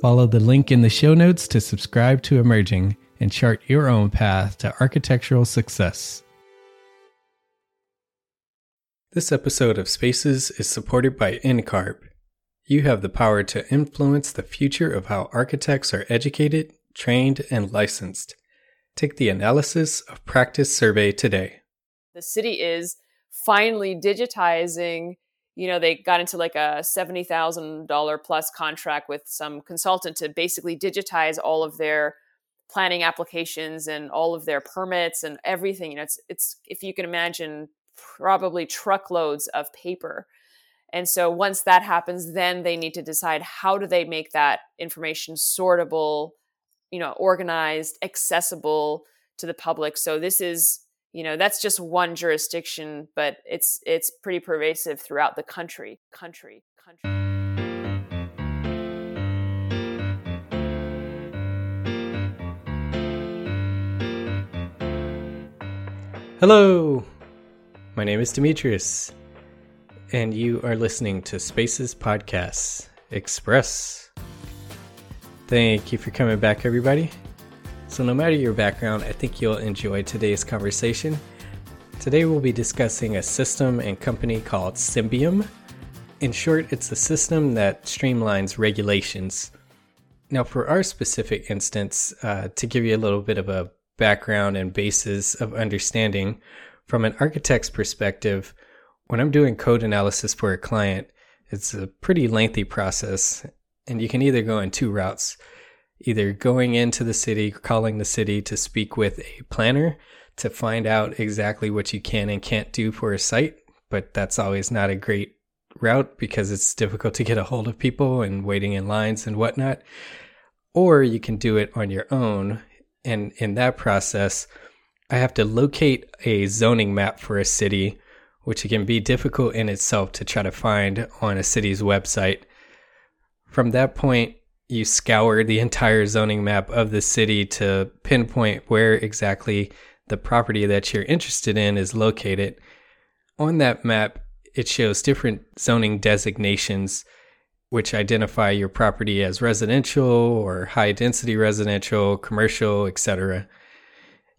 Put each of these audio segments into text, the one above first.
Follow the link in the show notes to subscribe to Emerging and chart your own path to architectural success. This episode of Spaces is supported by NCARB. You have the power to influence the future of how architects are educated, trained, and licensed. Take the analysis of practice survey today. the city is finally digitizing you know they got into like a $70000 plus contract with some consultant to basically digitize all of their planning applications and all of their permits and everything you know it's it's if you can imagine probably truckloads of paper. And so once that happens then they need to decide how do they make that information sortable you know organized accessible to the public. So this is you know that's just one jurisdiction but it's it's pretty pervasive throughout the country country country Hello, my name is Demetrius, and you are listening to Spaces Podcasts Express. Thank you for coming back, everybody. So, no matter your background, I think you'll enjoy today's conversation. Today, we'll be discussing a system and company called Symbium. In short, it's a system that streamlines regulations. Now, for our specific instance, uh, to give you a little bit of a background and basis of understanding, from an architect's perspective, when I'm doing code analysis for a client, it's a pretty lengthy process, and you can either go in two routes either going into the city, calling the city to speak with a planner to find out exactly what you can and can't do for a site, but that's always not a great route because it's difficult to get a hold of people and waiting in lines and whatnot. Or you can do it on your own. And in that process, I have to locate a zoning map for a city, which can be difficult in itself to try to find on a city's website. From that point, you scour the entire zoning map of the city to pinpoint where exactly the property that you're interested in is located. On that map, it shows different zoning designations which identify your property as residential or high density residential, commercial, etc.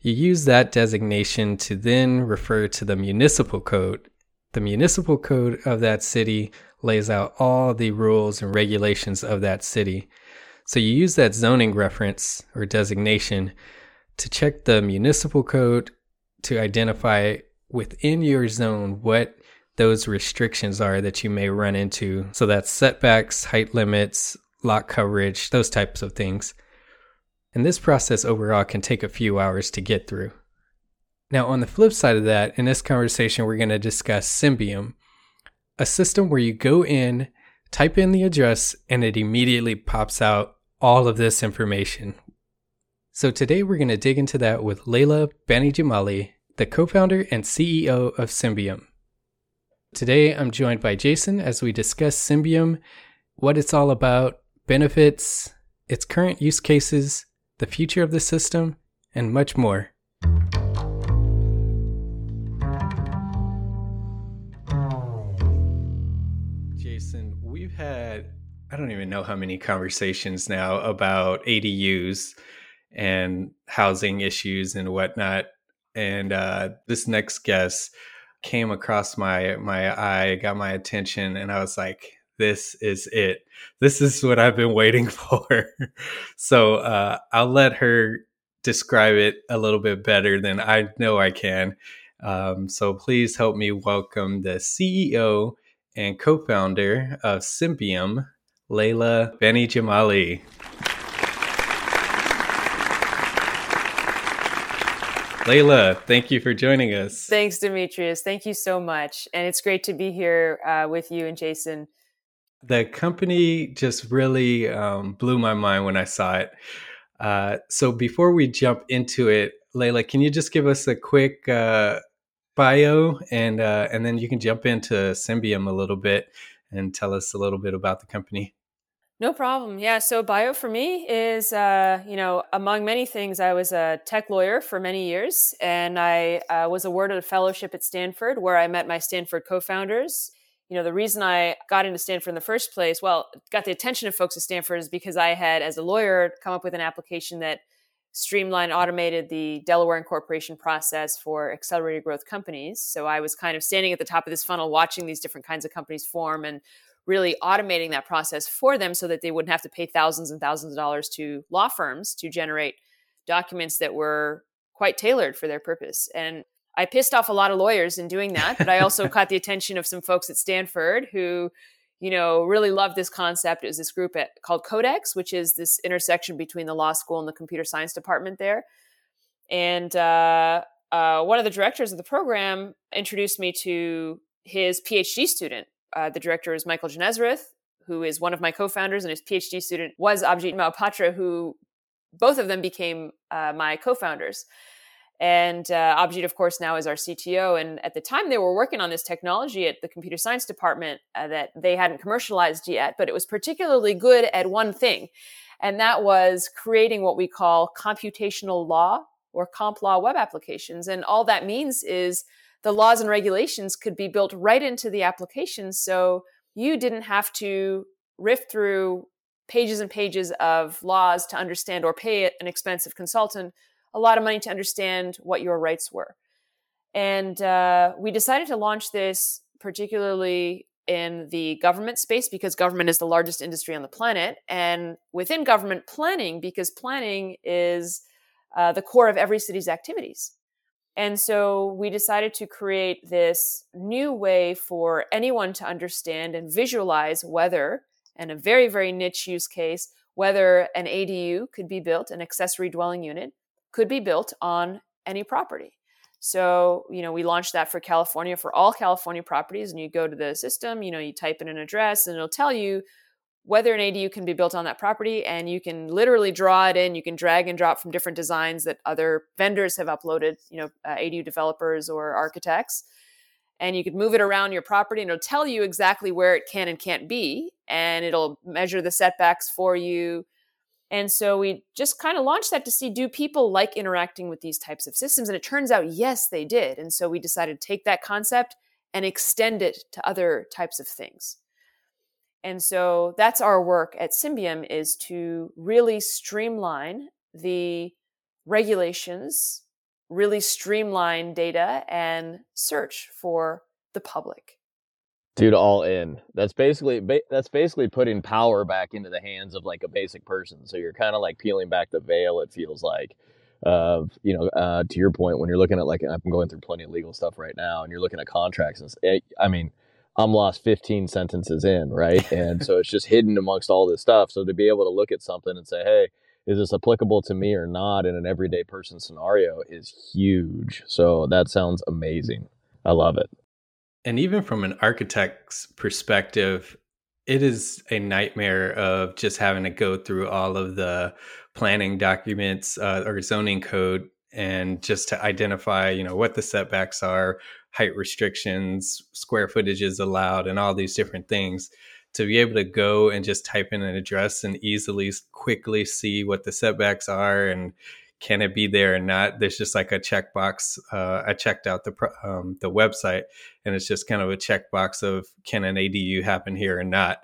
You use that designation to then refer to the municipal code. The municipal code of that city lays out all the rules and regulations of that city. So you use that zoning reference or designation to check the municipal code to identify within your zone what those restrictions are that you may run into. So that's setbacks, height limits, lot coverage, those types of things. And this process overall can take a few hours to get through. Now, on the flip side of that, in this conversation, we're going to discuss Symbium. a system where you go in, type in the address, and it immediately pops out all of this information. So today we're going to dig into that with Leila Banijamali, the co-founder and CEO of Symbium. Today I'm joined by Jason as we discuss Symbium, what it's all about, benefits, its current use cases, the future of the system, and much more. Jason, we've had, I don't even know how many conversations now about ADUs and housing issues and whatnot. And uh, this next guest came across my my eye, got my attention, and I was like, "This is it. This is what I've been waiting for." so uh, I'll let her describe it a little bit better than I know I can. Um, so please help me welcome the CEO and co-founder of Symbium, Leila Banijamali. Leila, thank you for joining us. Thanks, Demetrius. Thank you so much. And it's great to be here uh, with you and Jason. The company just really um, blew my mind when I saw it. Uh, so before we jump into it, Leila, can you just give us a quick uh, bio and uh, and then you can jump into Symbium a little bit and tell us a little bit about the company? No problem. Yeah. So bio for me is, uh, you know, among many things, I was a tech lawyer for many years, and I uh, was awarded a fellowship at Stanford, where I met my Stanford co-founders. You know, the reason I got into Stanford in the first place, well, got the attention of folks at Stanford, is because I had, as a lawyer, come up with an application that streamlined, automated the Delaware incorporation process for accelerated growth companies. So I was kind of standing at the top of this funnel, watching these different kinds of companies form and really automating that process for them so that they wouldn't have to pay thousands and thousands of dollars to law firms to generate documents that were quite tailored for their purpose. And I pissed off a lot of lawyers in doing that, but I also caught the attention of some folks at Stanford who, you know, really loved this concept. It was this group at, called Codex, which is this intersection between the law school and the computer science department there. And uh, uh, one of the directors of the program introduced me to his PhD student uh, the director is Michael Genesereth, who is one of my co-founders, and his PhD student was Abhijit Mohapatra, who both of them became uh, my co-founders. And uh, Abhijit, of course, now is our CTO. And at the time, they were working on this technology at the computer science department uh, that they hadn't commercialized yet, but it was particularly good at one thing, and that was creating what we call computational law or comp law web applications. And all that means is the laws and regulations could be built right into the application. So you didn't have to riff through pages and pages of laws to understand or pay an expensive consultant a lot of money to understand what your rights were. And uh, we decided to launch this particularly in the government space because government is the largest industry on the planet. And within government planning, because planning is uh, the core of every city's activities. And so we decided to create this new way for anyone to understand and visualize whether, and a very, very niche use case, whether an ADU could be built, an accessory dwelling unit could be built on any property. So, you know, we launched that for California for all California properties. And you go to the system, you know, you type in an address and it'll tell you whether an ADU can be built on that property, and you can literally draw it in. You can drag and drop from different designs that other vendors have uploaded, you know, uh, ADU developers or architects, and you could move it around your property, and it'll tell you exactly where it can and can't be, and it'll measure the setbacks for you. And so we just kind of launched that to see do people like interacting with these types of systems? And it turns out, yes, they did. And so we decided to take that concept and extend it to other types of things. And so that's our work at Symbium is to really streamline the regulations, really streamline data and search for the public. Dude, all in. That's basically that's basically putting power back into the hands of like a basic person. So you're kind of like peeling back the veil. It feels like of you know uh, to your point when you're looking at like I'm going through plenty of legal stuff right now, and you're looking at contracts. And I mean, I'm lost 15 sentences in, right? And so it's just hidden amongst all this stuff. So to be able to look at something and say, hey, is this applicable to me or not in an everyday person scenario is huge. So that sounds amazing. I love it. And even from an architect's perspective, it is a nightmare of just having to go through all of the planning documents uh, or zoning code and just to identify, you know, what the setbacks are, height restrictions, square footages allowed, and all these different things. To be able to go and just type in an address and easily, quickly see what the setbacks are and can it be there or not? There's just like a checkbox. Uh, I checked out the um, the website, and it's just kind of a checkbox of can an ADU happen here or not.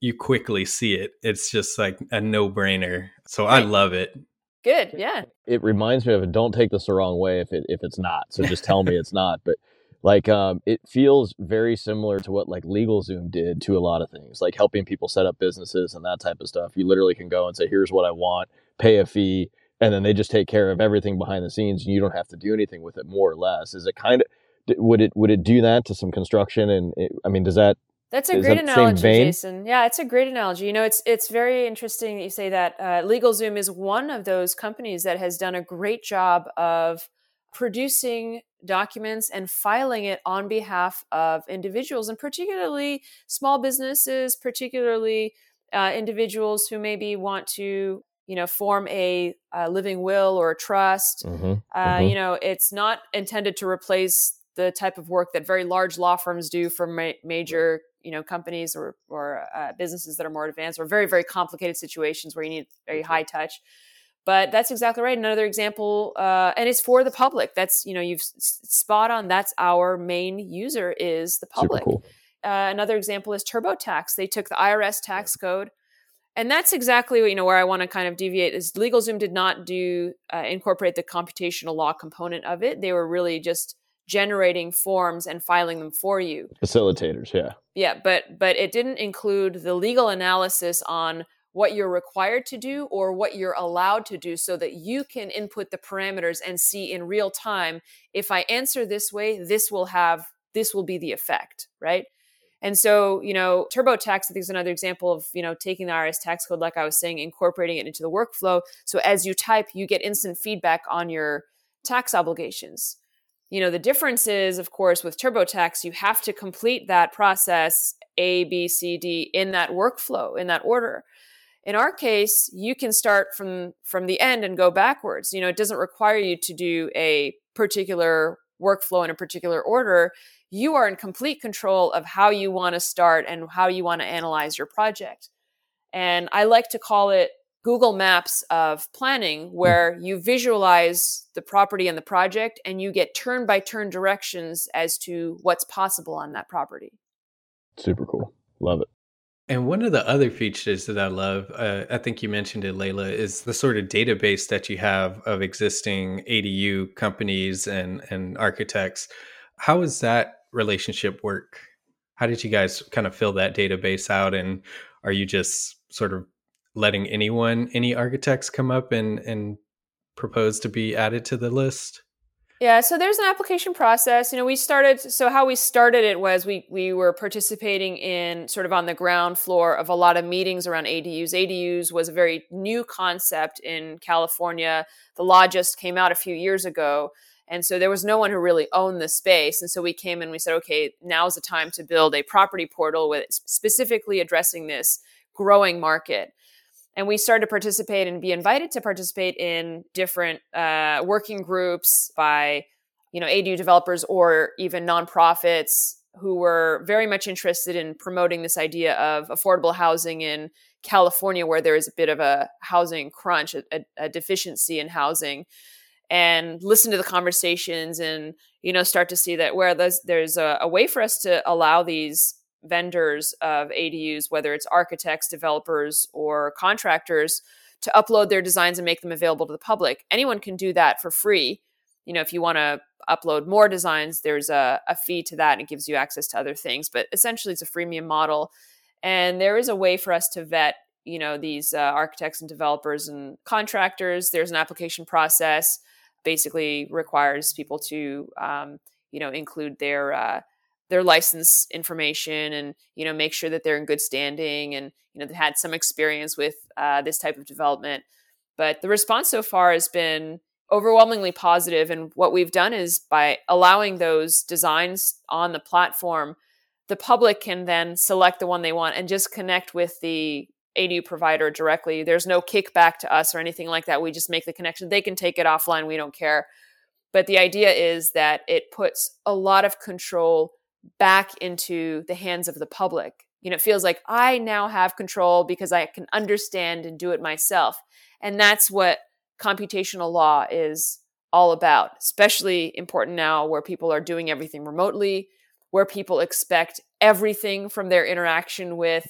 You quickly see it. It's just like a no brainer. So I love it. Good, yeah. It reminds me of it. Don't take this the wrong way if it if it's not. So just tell me it's not. But like um, it feels very similar to what like LegalZoom did to a lot of things, like helping people set up businesses and that type of stuff. You literally can go and say, "Here's what I want," pay a fee, and then they just take care of everything behind the scenes, and you don't have to do anything with it, more or less. Is it kind of would it would it do that to some construction? And it, I mean, does that that's a great analogy, Jason. Yeah, it's a great analogy. You know, it's it's very interesting that you say that. Uh, LegalZoom is one of those companies that has done a great job of producing documents and filing it on behalf of individuals and particularly small businesses, particularly uh, individuals who maybe want to you know form a, a living will or a trust. Mm-hmm, uh, mm-hmm. You know, it's not intended to replace the type of work that very large law firms do for ma- major you know companies or or uh, businesses that are more advanced or very very complicated situations where you need very high touch but that's exactly right. Another example, uh, and it's for the public. That's you know you've spot on. That's our main user is the public. Cool. Uh, another example is TurboTax. They took the IRS tax code, and that's exactly what, you know where I want to kind of deviate. Is LegalZoom did not do uh, incorporate the computational law component of it. They were really just generating forms and filing them for you. Facilitators, yeah, yeah, but but it didn't include the legal analysis on what you're required to do or what you're allowed to do so that you can input the parameters and see in real time if i answer this way this will have this will be the effect right? And so you know turbotax i think is another example of you know taking the irs tax code like i was saying incorporating it into the workflow. So as you type you get instant feedback on your tax obligations. You know the difference is of course with turbotax you have to complete that process a b c d in that workflow in that order in our case you can start from from the end and go backwards. You know it doesn't require you to do a particular workflow in a particular order. You are in complete control of how you want to start and how you want to analyze your project. And i like to call it google maps of planning where mm-hmm. you visualize the property and the project and you get turn by turn directions as to what's possible on that property. Super cool. Love it and one of the other features that I love, uh, I think you mentioned it, Leila, is the sort of database that you have of existing ADU companies and, and architects. How does that relationship work? How did you guys kind of fill that database out? And are you just sort of letting anyone, any architects come up and, and propose to be added to the list? Yeah, so there's an application process. You know, we started so how we started it was we we were participating in sort of on the ground floor of a lot of meetings around ADUs. ADUs was a very new concept in California. The law just came out a few years ago. And so there was no one who really owned the space. And so we came and we said, okay, now's the time to build a property portal with specifically addressing this growing market and we started to participate and be invited to participate in different uh, working groups by you know adu developers or even nonprofits who were very much interested in promoting this idea of affordable housing in california where there is a bit of a housing crunch a, a deficiency in housing and listen to the conversations and you know start to see that where there's, there's a, a way for us to allow these vendors of ADUs, whether it's architects, developers, or contractors, to upload their designs and make them available to the public. Anyone can do that for free. You know, if you want to upload more designs, there's a, a fee to that and it gives you access to other things. But essentially, it's a freemium model. And there is a way for us to vet, you know, these uh, architects and developers and contractors. There's an application process, basically requires people to, um, you know, include their uh, their license information and you know make sure that they're in good standing and you know they had some experience with uh, this type of development but the response so far has been overwhelmingly positive. And what we've done is by allowing those designs on the platform, the public can then select the one they want and just connect with the ADU provider directly. There's no kickback to us or anything like that. We just make the connection. They can take it offline. We don't care. But the idea is that it puts a lot of control back into the hands of the public. You know, it feels like I now have control because I can understand and do it myself. And that's what computational law is all about, especially important now where people are doing everything remotely, where people expect everything from their interaction with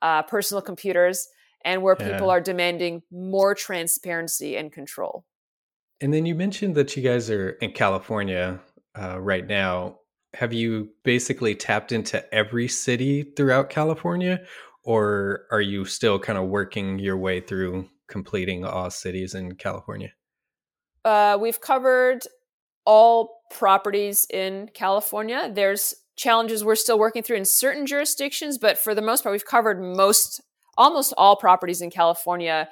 uh, personal computers, and where yeah. people are demanding more transparency and control. And then you mentioned that you guys are in California uh, right now. Have you basically tapped into every city throughout California, or are you still kind of working your way through completing all cities in California? Uh, we've covered all properties in California. There's challenges we're still working through in certain jurisdictions, but for the most part, we've covered most, almost all properties in California.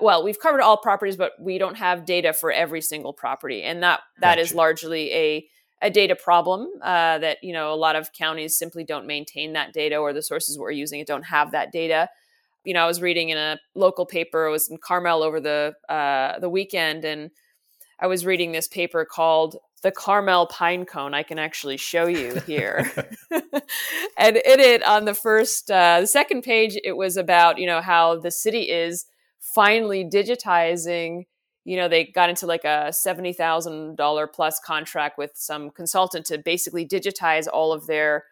Well, we've covered all properties, but we don't have data for every single property, and that that gotcha. is largely a a data problem uh, that you know a lot of counties simply don't maintain that data, or the sources we're using it don't have that data you know, I was reading in a local paper. It was in Carmel over the uh, the weekend, and I was reading this paper called "The Carmel Pine Cone." I can actually show you here. and in it, on the first, uh, the second page, it was about you know how the city is finally digitizing. You know, they got into like a seventy thousand dollar plus contract with some consultant to basically digitize all of their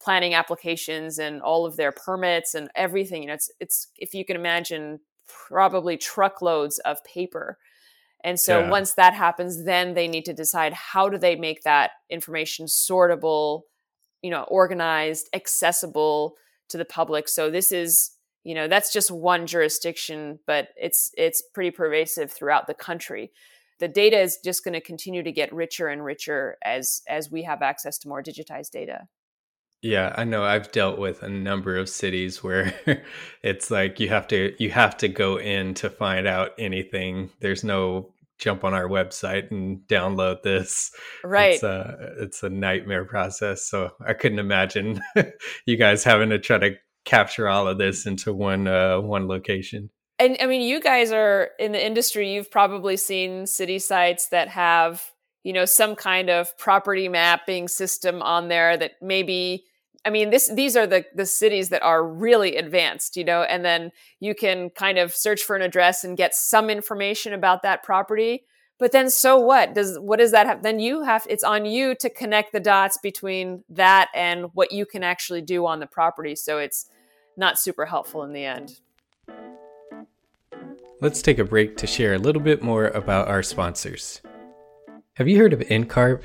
planning applications and all of their permits and everything. You know, it's it's if you can imagine probably truckloads of paper. And so yeah. once that happens, then they need to decide how do they make that information sortable, you know, organized, accessible to the public. So this is, you know, that's just one jurisdiction, but it's it's pretty pervasive throughout the country. The data is just going to continue to get richer and richer as as we have access to more digitized data. Yeah, I know I've dealt with a number of cities where it's like you have to you have to go in to find out anything. There's no jump on our website and download this. Right. It's a it's a nightmare process. So I couldn't imagine you guys having to try to capture all of this into one uh, one location. And I mean, you guys are in the industry. You've probably seen city sites that have you know some kind of property mapping system on there that maybe I mean, this these are the the cities that are really advanced, you know, and then you can kind of search for an address and get some information about that property. But then, so what? Does what does that have? Then you have it's on you to connect the dots between that and what you can actually do on the property. So it's not super helpful in the end. Let's take a break to share a little bit more about our sponsors. Have you heard of NCARB?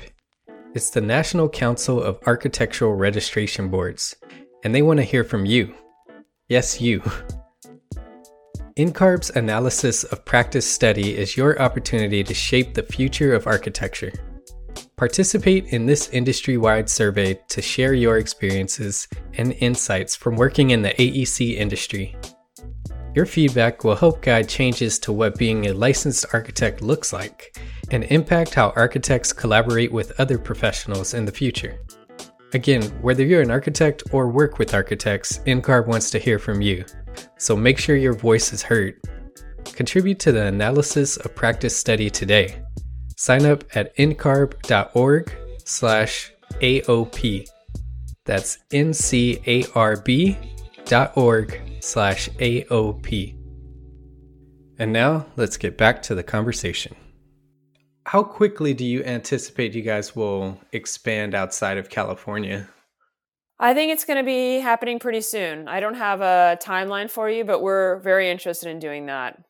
It's the National Council of Architectural Registration Boards, and they want to hear from you. Yes, you. NCARB's analysis of practice study is your opportunity to shape the future of architecture. Participate in this industry wide survey to share your experiences and insights from working in the AEC industry. Your feedback will help guide changes to what being a licensed architect looks like and impact how architects collaborate with other professionals in the future. Again, whether you're an architect or work with architects, NCARB wants to hear from you. So make sure your voice is heard. Contribute to the analysis of practice study today. Sign up at ncarb.org slash AOP. That's ncarb dot org slash AOP. And now let's get back to the conversation. How quickly do you anticipate you guys will expand outside of California? I think it's going to be happening pretty soon. I don't have a timeline for you, but we're very interested in doing that.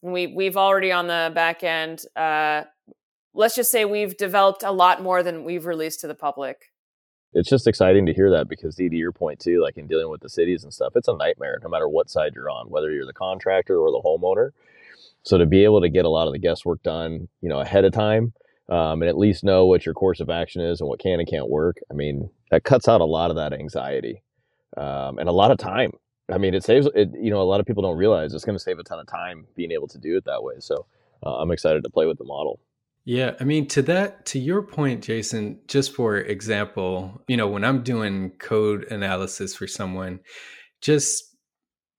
We we've already on the back end. Uh, let's just say we've developed a lot more than we've released to the public it's just exciting to hear that because D to your point too, like in dealing with the cities and stuff, it's a nightmare no matter what side you're on, whether you're the contractor or the homeowner. So to be able to get a lot of the guesswork done, you know, ahead of time, um, and at least know what your course of action is and what can and can't work. I mean, that cuts out a lot of that anxiety um, and a lot of time. I mean, it saves it. You know, a lot of people don't realize it's going to save a ton of time being able to do it that way. So uh, I'm excited to play with the model. Yeah, I mean to that to your point Jason, just for example, you know, when I'm doing code analysis for someone, just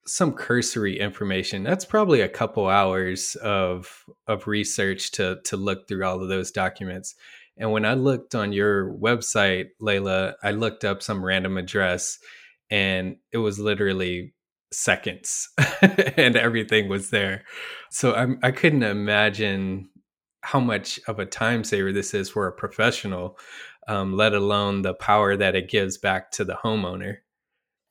some cursory information, that's probably a couple hours of of research to to look through all of those documents. And when I looked on your website, Leila, I looked up some random address and it was literally seconds and everything was there. So I'm, I couldn't imagine how much of a time saver this is for a professional, um, let alone the power that it gives back to the homeowner.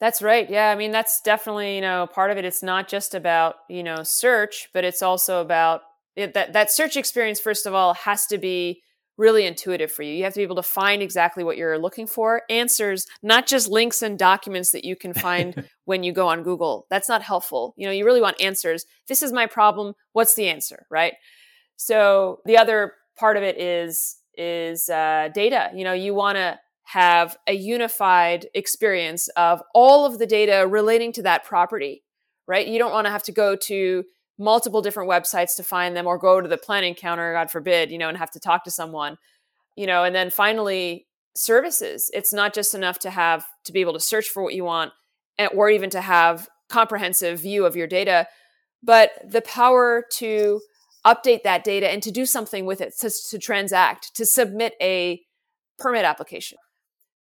That's right. Yeah. I mean, that's definitely, you know, part of it. It's not just about, you know, search, but it's also about it, that, that search experience, first of all, has to be really intuitive for you. You have to be able to find exactly what you're looking for, answers, not just links and documents that you can find when you go on Google. That's not helpful. You know, you really want answers. This is my problem. What's the answer, right? So the other part of it is is uh, data. You know, you want to have a unified experience of all of the data relating to that property, right? You don't want to have to go to multiple different websites to find them or go to the planning counter, God forbid, you know, and have to talk to someone, you know, and then finally, services. It's not just enough to have to be able to search for what you want eh, or even to have comprehensive view of your data, but the power to update that data and to do something with it, to, to transact, to submit a permit application.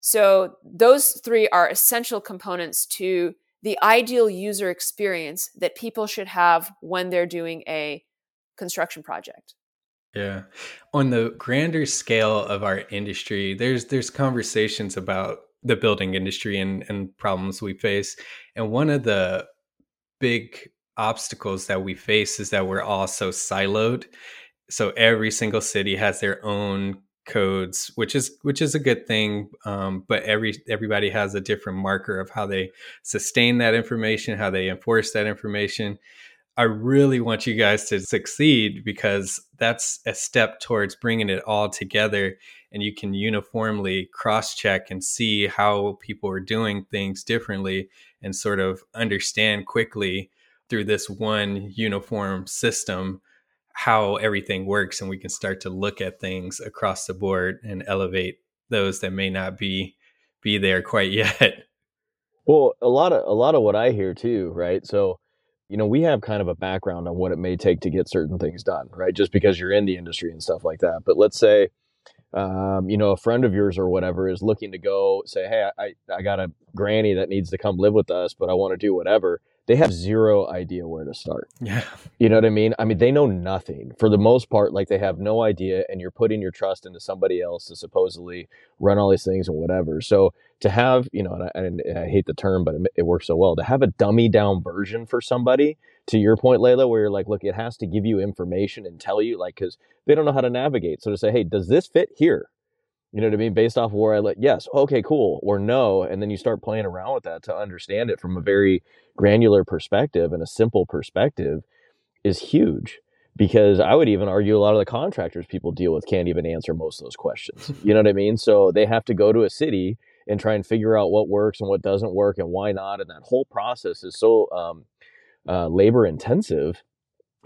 So those three are essential components to the ideal user experience that people should have when they're doing a construction project. Yeah. On the grander scale of our industry, there's there's conversations about the building industry and, and problems we face. And one of the big obstacles that we face is that we're all so siloed. So every single city has their own codes, which is which is a good thing. Um, but every everybody has a different marker of how they sustain that information, how they enforce that information. I really want you guys to succeed because that's a step towards bringing it all together and you can uniformly cross check and see how people are doing things differently and sort of understand quickly through this one uniform system how everything works and we can start to look at things across the board and elevate those that may not be be there quite yet. Well a lot of a lot of what i hear too right? So you know we have kind of a background on what it may take to get certain things done right? Just because you're in the industry and stuff like that. But let's say um, you know a friend of yours or whatever is looking to go say hey I, I got a granny that needs to come live with us but i want to do whatever they have zero idea where to start. Yeah. You know what I mean? I mean, they know nothing for the most part. Like they have no idea, and you're putting your trust into somebody else to supposedly run all these things and whatever. So to have, you know, and I, and I hate the term, but it, it works so well to have a dummy down version for somebody. To your point, Leila, where you're like, look, it has to give you information and tell you, like, because they don't know how to navigate. So to say, hey, does this fit here? You know what I mean? Based off where I let, yes, okay, cool, or no. And then you start playing around with that to understand it from a very granular perspective and a simple perspective is huge. Because I would even argue a lot of the contractors people deal with can't even answer most of those questions. you know what I mean? So they have to go to a city and try and figure out what works and what doesn't work and why not. And that whole process is so um, uh, labor intensive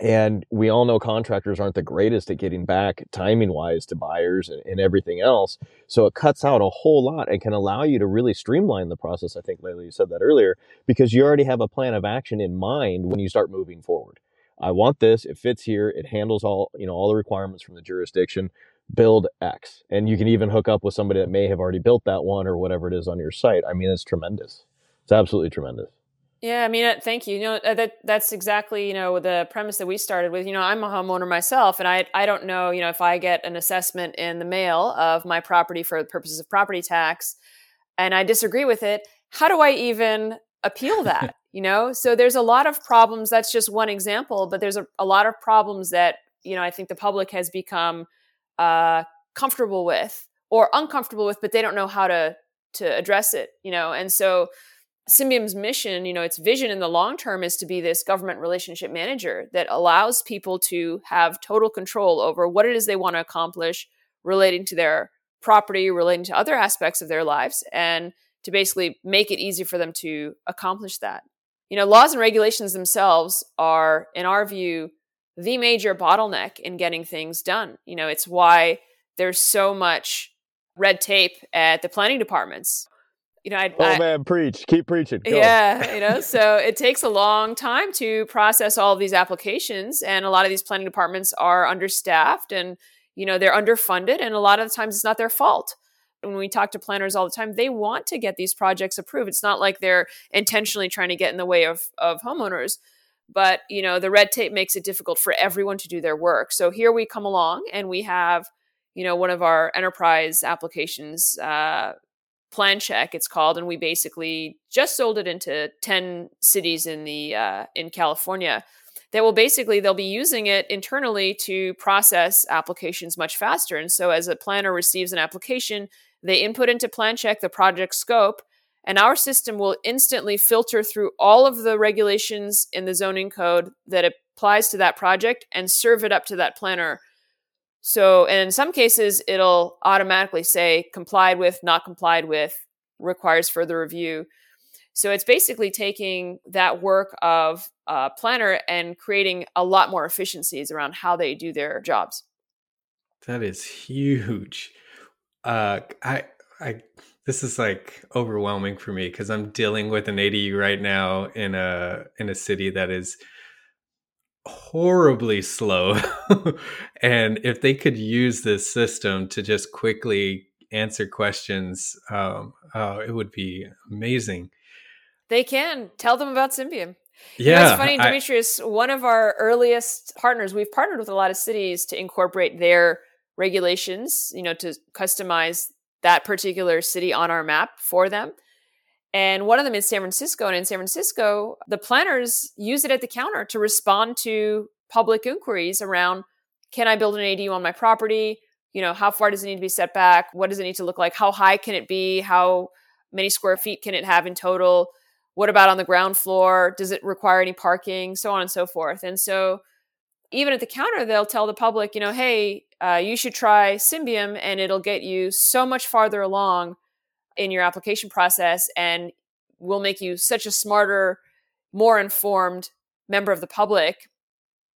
and we all know contractors aren't the greatest at getting back timing wise to buyers and, and, everything else. So it cuts out a whole lot and can allow you to really streamline the process. I think Leila, you said that earlier, because you already have a plan of action in mind when you start moving forward. I want this, it fits here, it handles all, you know, all the requirements from the jurisdiction. Build X. And you can even hook up with somebody that may have already built that one or whatever it is on your site. I mean, it's tremendous. It's absolutely tremendous. Yeah, I mean, uh, thank you. You know, uh, that that's exactly you know the premise that we started with. You know, I'm a homeowner myself, and I I don't know you know if I get an assessment in the mail of my property for the purposes of property tax, and I disagree with it. How do I even appeal that? you know, so there's a lot of problems. That's just one example, but there's a, a lot of problems that you know I think the public has become uh, comfortable with or uncomfortable with, but they don't know how to to address it. You know, and so Symbium's mission, you know, its vision in the long term is to be this government relationship manager that allows people to have total control over what it is they want to accomplish relating to their property, relating to other aspects of their lives, and to basically make it easy for them to accomplish that. You know, laws and regulations themselves are, in our view, the major bottleneck in getting things done. You know, it's why there's so much red tape at the planning departments. You know, I, Oh I- man, preach. Keep preaching. Go. yeah, you know, so it takes a long time to process all of these applications, and a lot of these planning departments are understaffed, and you know they're underfunded, and a lot of the times it's not their fault. When we talk to planners all the time, they want to get these projects approved. It's not like they're intentionally trying to get in the way of of homeowners, but you know the red tape makes it difficult for everyone to do their work. So here we come along, and we have you know one of our enterprise applications. Uh, plan check it's called and we basically just sold it into 10 cities in the uh, in california that will basically they'll be using it internally to process applications much faster. And so as a planner receives an application they input into plan check the project scope and our system will instantly filter through all of the regulations in the zoning code that applies to that project and serve it up to that planner so, and in some cases, it'll automatically say complied with, not complied with, requires further review. So, it's basically taking that work of a planner and creating a lot more efficiencies around how they do their jobs. That is huge. Uh, I, I, this is like overwhelming for me because I'm dealing with an ADU right now in a in a city that is horribly slow. and if they could use this system to just quickly answer questions, um, oh, it would be amazing. They can tell them about Symbium. Yeah, you know, it's funny, I- Demetrius. one of our earliest partners, we've partnered with a lot of cities to incorporate their regulations, you know, to customize that particular city on our map for them. And one of them is San Francisco. And in San Francisco, the planners use it at the counter to respond to public inquiries around can I build an ADU on my property? You know, how far does it need to be set back? What does it need to look like? How high can it be? How many square feet can it have in total? What about on the ground floor? Does it require any parking? So on and so forth. And so even at the counter, they'll tell the public, you know, hey, uh, you should try Symbium and it'll get you so much farther along in your application process and will make you such a smarter, more informed member of the public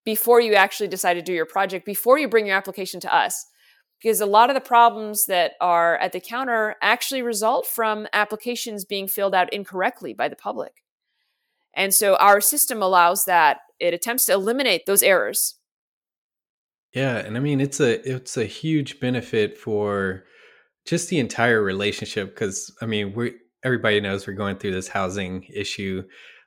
before you actually decide to do your project, before you bring your application to us. Because a lot of the problems that are at the counter actually result from applications being filled out incorrectly by the public. And so our system allows that. It attempts to eliminate those errors. Yeah, and I mean it's a it's a huge benefit for just the entire relationship because I mean we everybody knows we're going through this housing issue,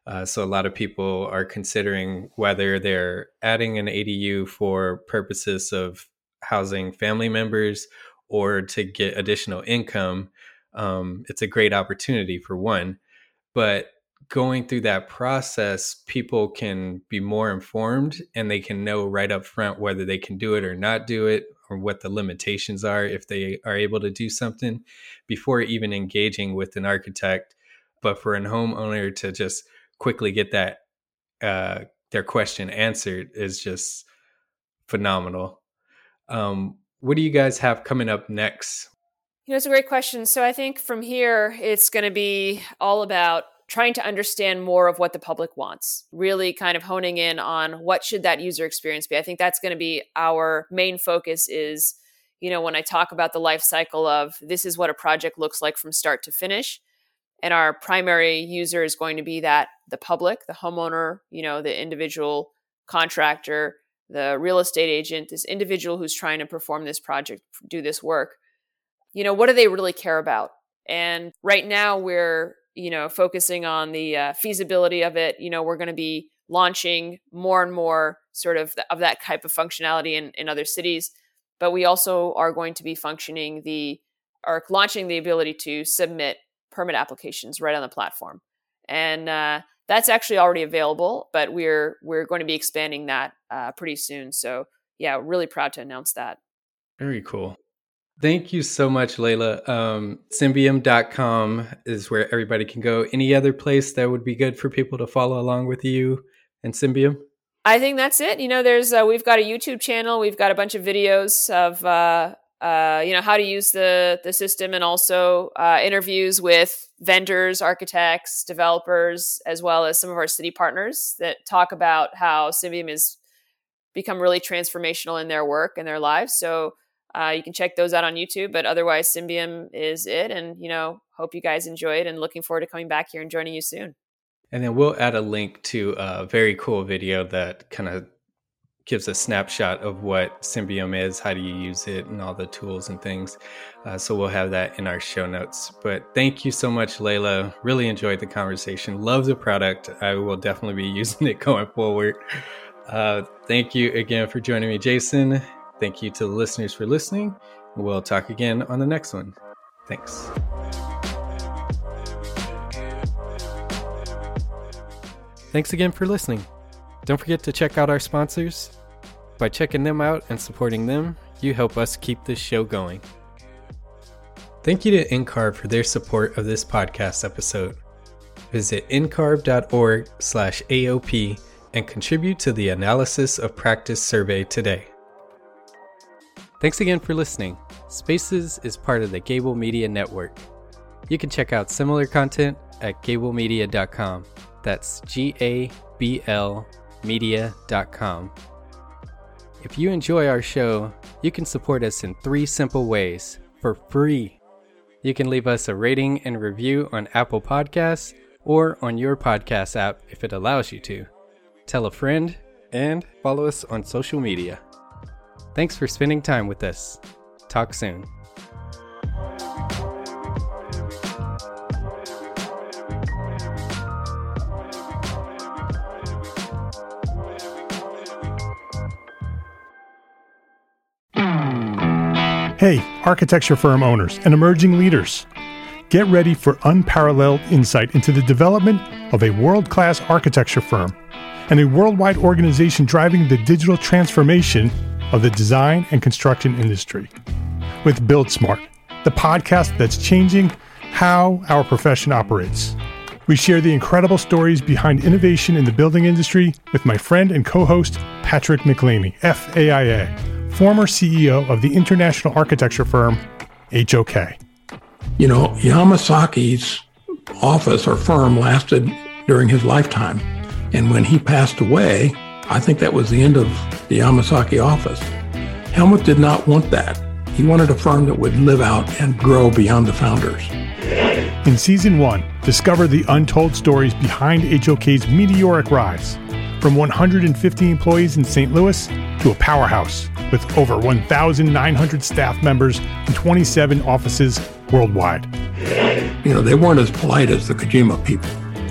uh, so a lot of people are considering whether they're adding an ADU for purposes of housing family members or to get additional income. Um, it's a great opportunity for one, but going through that process, people can be more informed and they can know right up front whether they can do it or not do it or what the limitations are if they are able to do something before even engaging with an architect. But for a homeowner to just quickly get that uh, their question answered is just phenomenal. Um, what do you guys have coming up next? You know, it's a great question. So I think from here, it's going to be all about trying to understand more of what the public wants really kind of honing in on what should that user experience be. I think that's going to be our main focus is you know when i talk about the life cycle of this is what a project looks like from start to finish and our primary user is going to be that the public the homeowner you know the individual contractor the real estate agent this individual who's trying to perform this project do this work. You know what do they really care about? And right now we're you know focusing on the uh, feasibility of it you know we're going to be launching more and more sort of th- of that type of functionality in, in other cities. But we also are going to be functioning the are launching the ability to submit permit applications right on the platform. And uh, that's actually already available but we're we're going to be expanding that uh, pretty soon. So yeah really proud to announce that. Very cool. Thank you so much, Leila. Um, Symbium.com is where everybody can go. Any other place that would be good for people to follow along with you and Symbium? I think that's it. You know, there's uh, we've got a YouTube channel. We've got a bunch of videos of uh, uh, you know how to use the the system, and also uh, interviews with vendors, architects, developers, as well as some of our city partners that talk about how Symbium has become really transformational in their work and their lives. So uh, you can check those out on YouTube. But otherwise, Symbium is it. And, you know, hope you guys enjoyed and looking forward to coming back here and joining you soon. And then we'll add a link to a very cool video that kind of gives a snapshot of what Symbium is, how do you use it, and all the tools and things. Uh, so we'll have that in our show notes. But thank you so much, Leila. Really enjoyed the conversation. Love the product. I will definitely be using it going forward. Uh, thank you again for joining me, Jason. Thank you to the listeners for listening. We'll talk again on the next one. Thanks. Thanks again for listening. Don't forget to check out our sponsors. By checking them out and supporting them, you help us keep this show going. Thank you to NCARB for their support of this podcast episode. Visit ncarb.org slash AOP and contribute to the Analysis of Practice survey today. Thanks again for listening. Spaces is part of the Gabl Media Network. You can check out similar content at gablmedia.com. That's G A B L media.com. If you enjoy our show, you can support us in three simple ways for free. You can leave us a rating and review on Apple Podcasts or on your podcast app if it allows you to. Tell a friend and follow us on social media. Thanks for spending time with us. Talk soon. Hey, architecture firm owners and emerging leaders. Get ready for unparalleled insight into the development of a world class architecture firm and a worldwide organization driving the digital transformation of the design and construction industry. With Build Smart, the podcast that's changing how our profession operates. We share the incredible stories behind innovation in the building industry with my friend and co host, Patrick MacLeamy, FAIA former CEO of the international architecture firm HOK. You know, Yamasaki's office or firm lasted during his lifetime. And when he passed away, I think that was the end of the Yamasaki office. Hellmuth did not want that. He wanted a firm that would live out and grow beyond the founders. In season one, discover the untold stories behind HOK's meteoric rise from 150 employees in St. Louis to a powerhouse with over 1,900 staff members and 27 offices worldwide. You know, they weren't as polite as the Kojima people.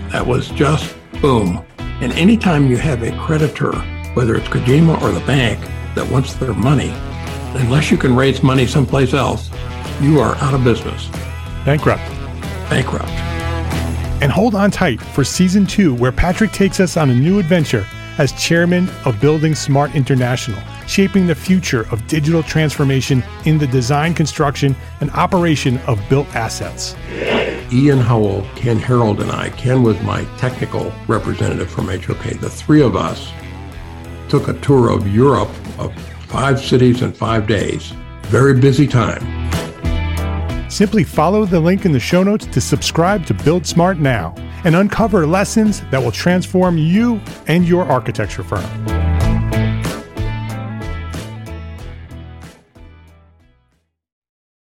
That was just boom. And anytime you have a creditor, whether it's Kojima or the bank, that wants their money, unless you can raise money someplace else, you are out of business. Bankrupt. Bankrupt. And hold on tight for season two, where Patrick takes us on a new adventure as chairman of Building Smart International, shaping the future of digital transformation in the design, construction, and operation of built assets. Ian Howell, Ken Harold, and I, Ken was my technical representative from HOK, the three of us took a tour of Europe of five cities in five days. Very busy time. Simply follow the link in the show notes to subscribe to Build Smart now and uncover lessons that will transform you and your architecture firm.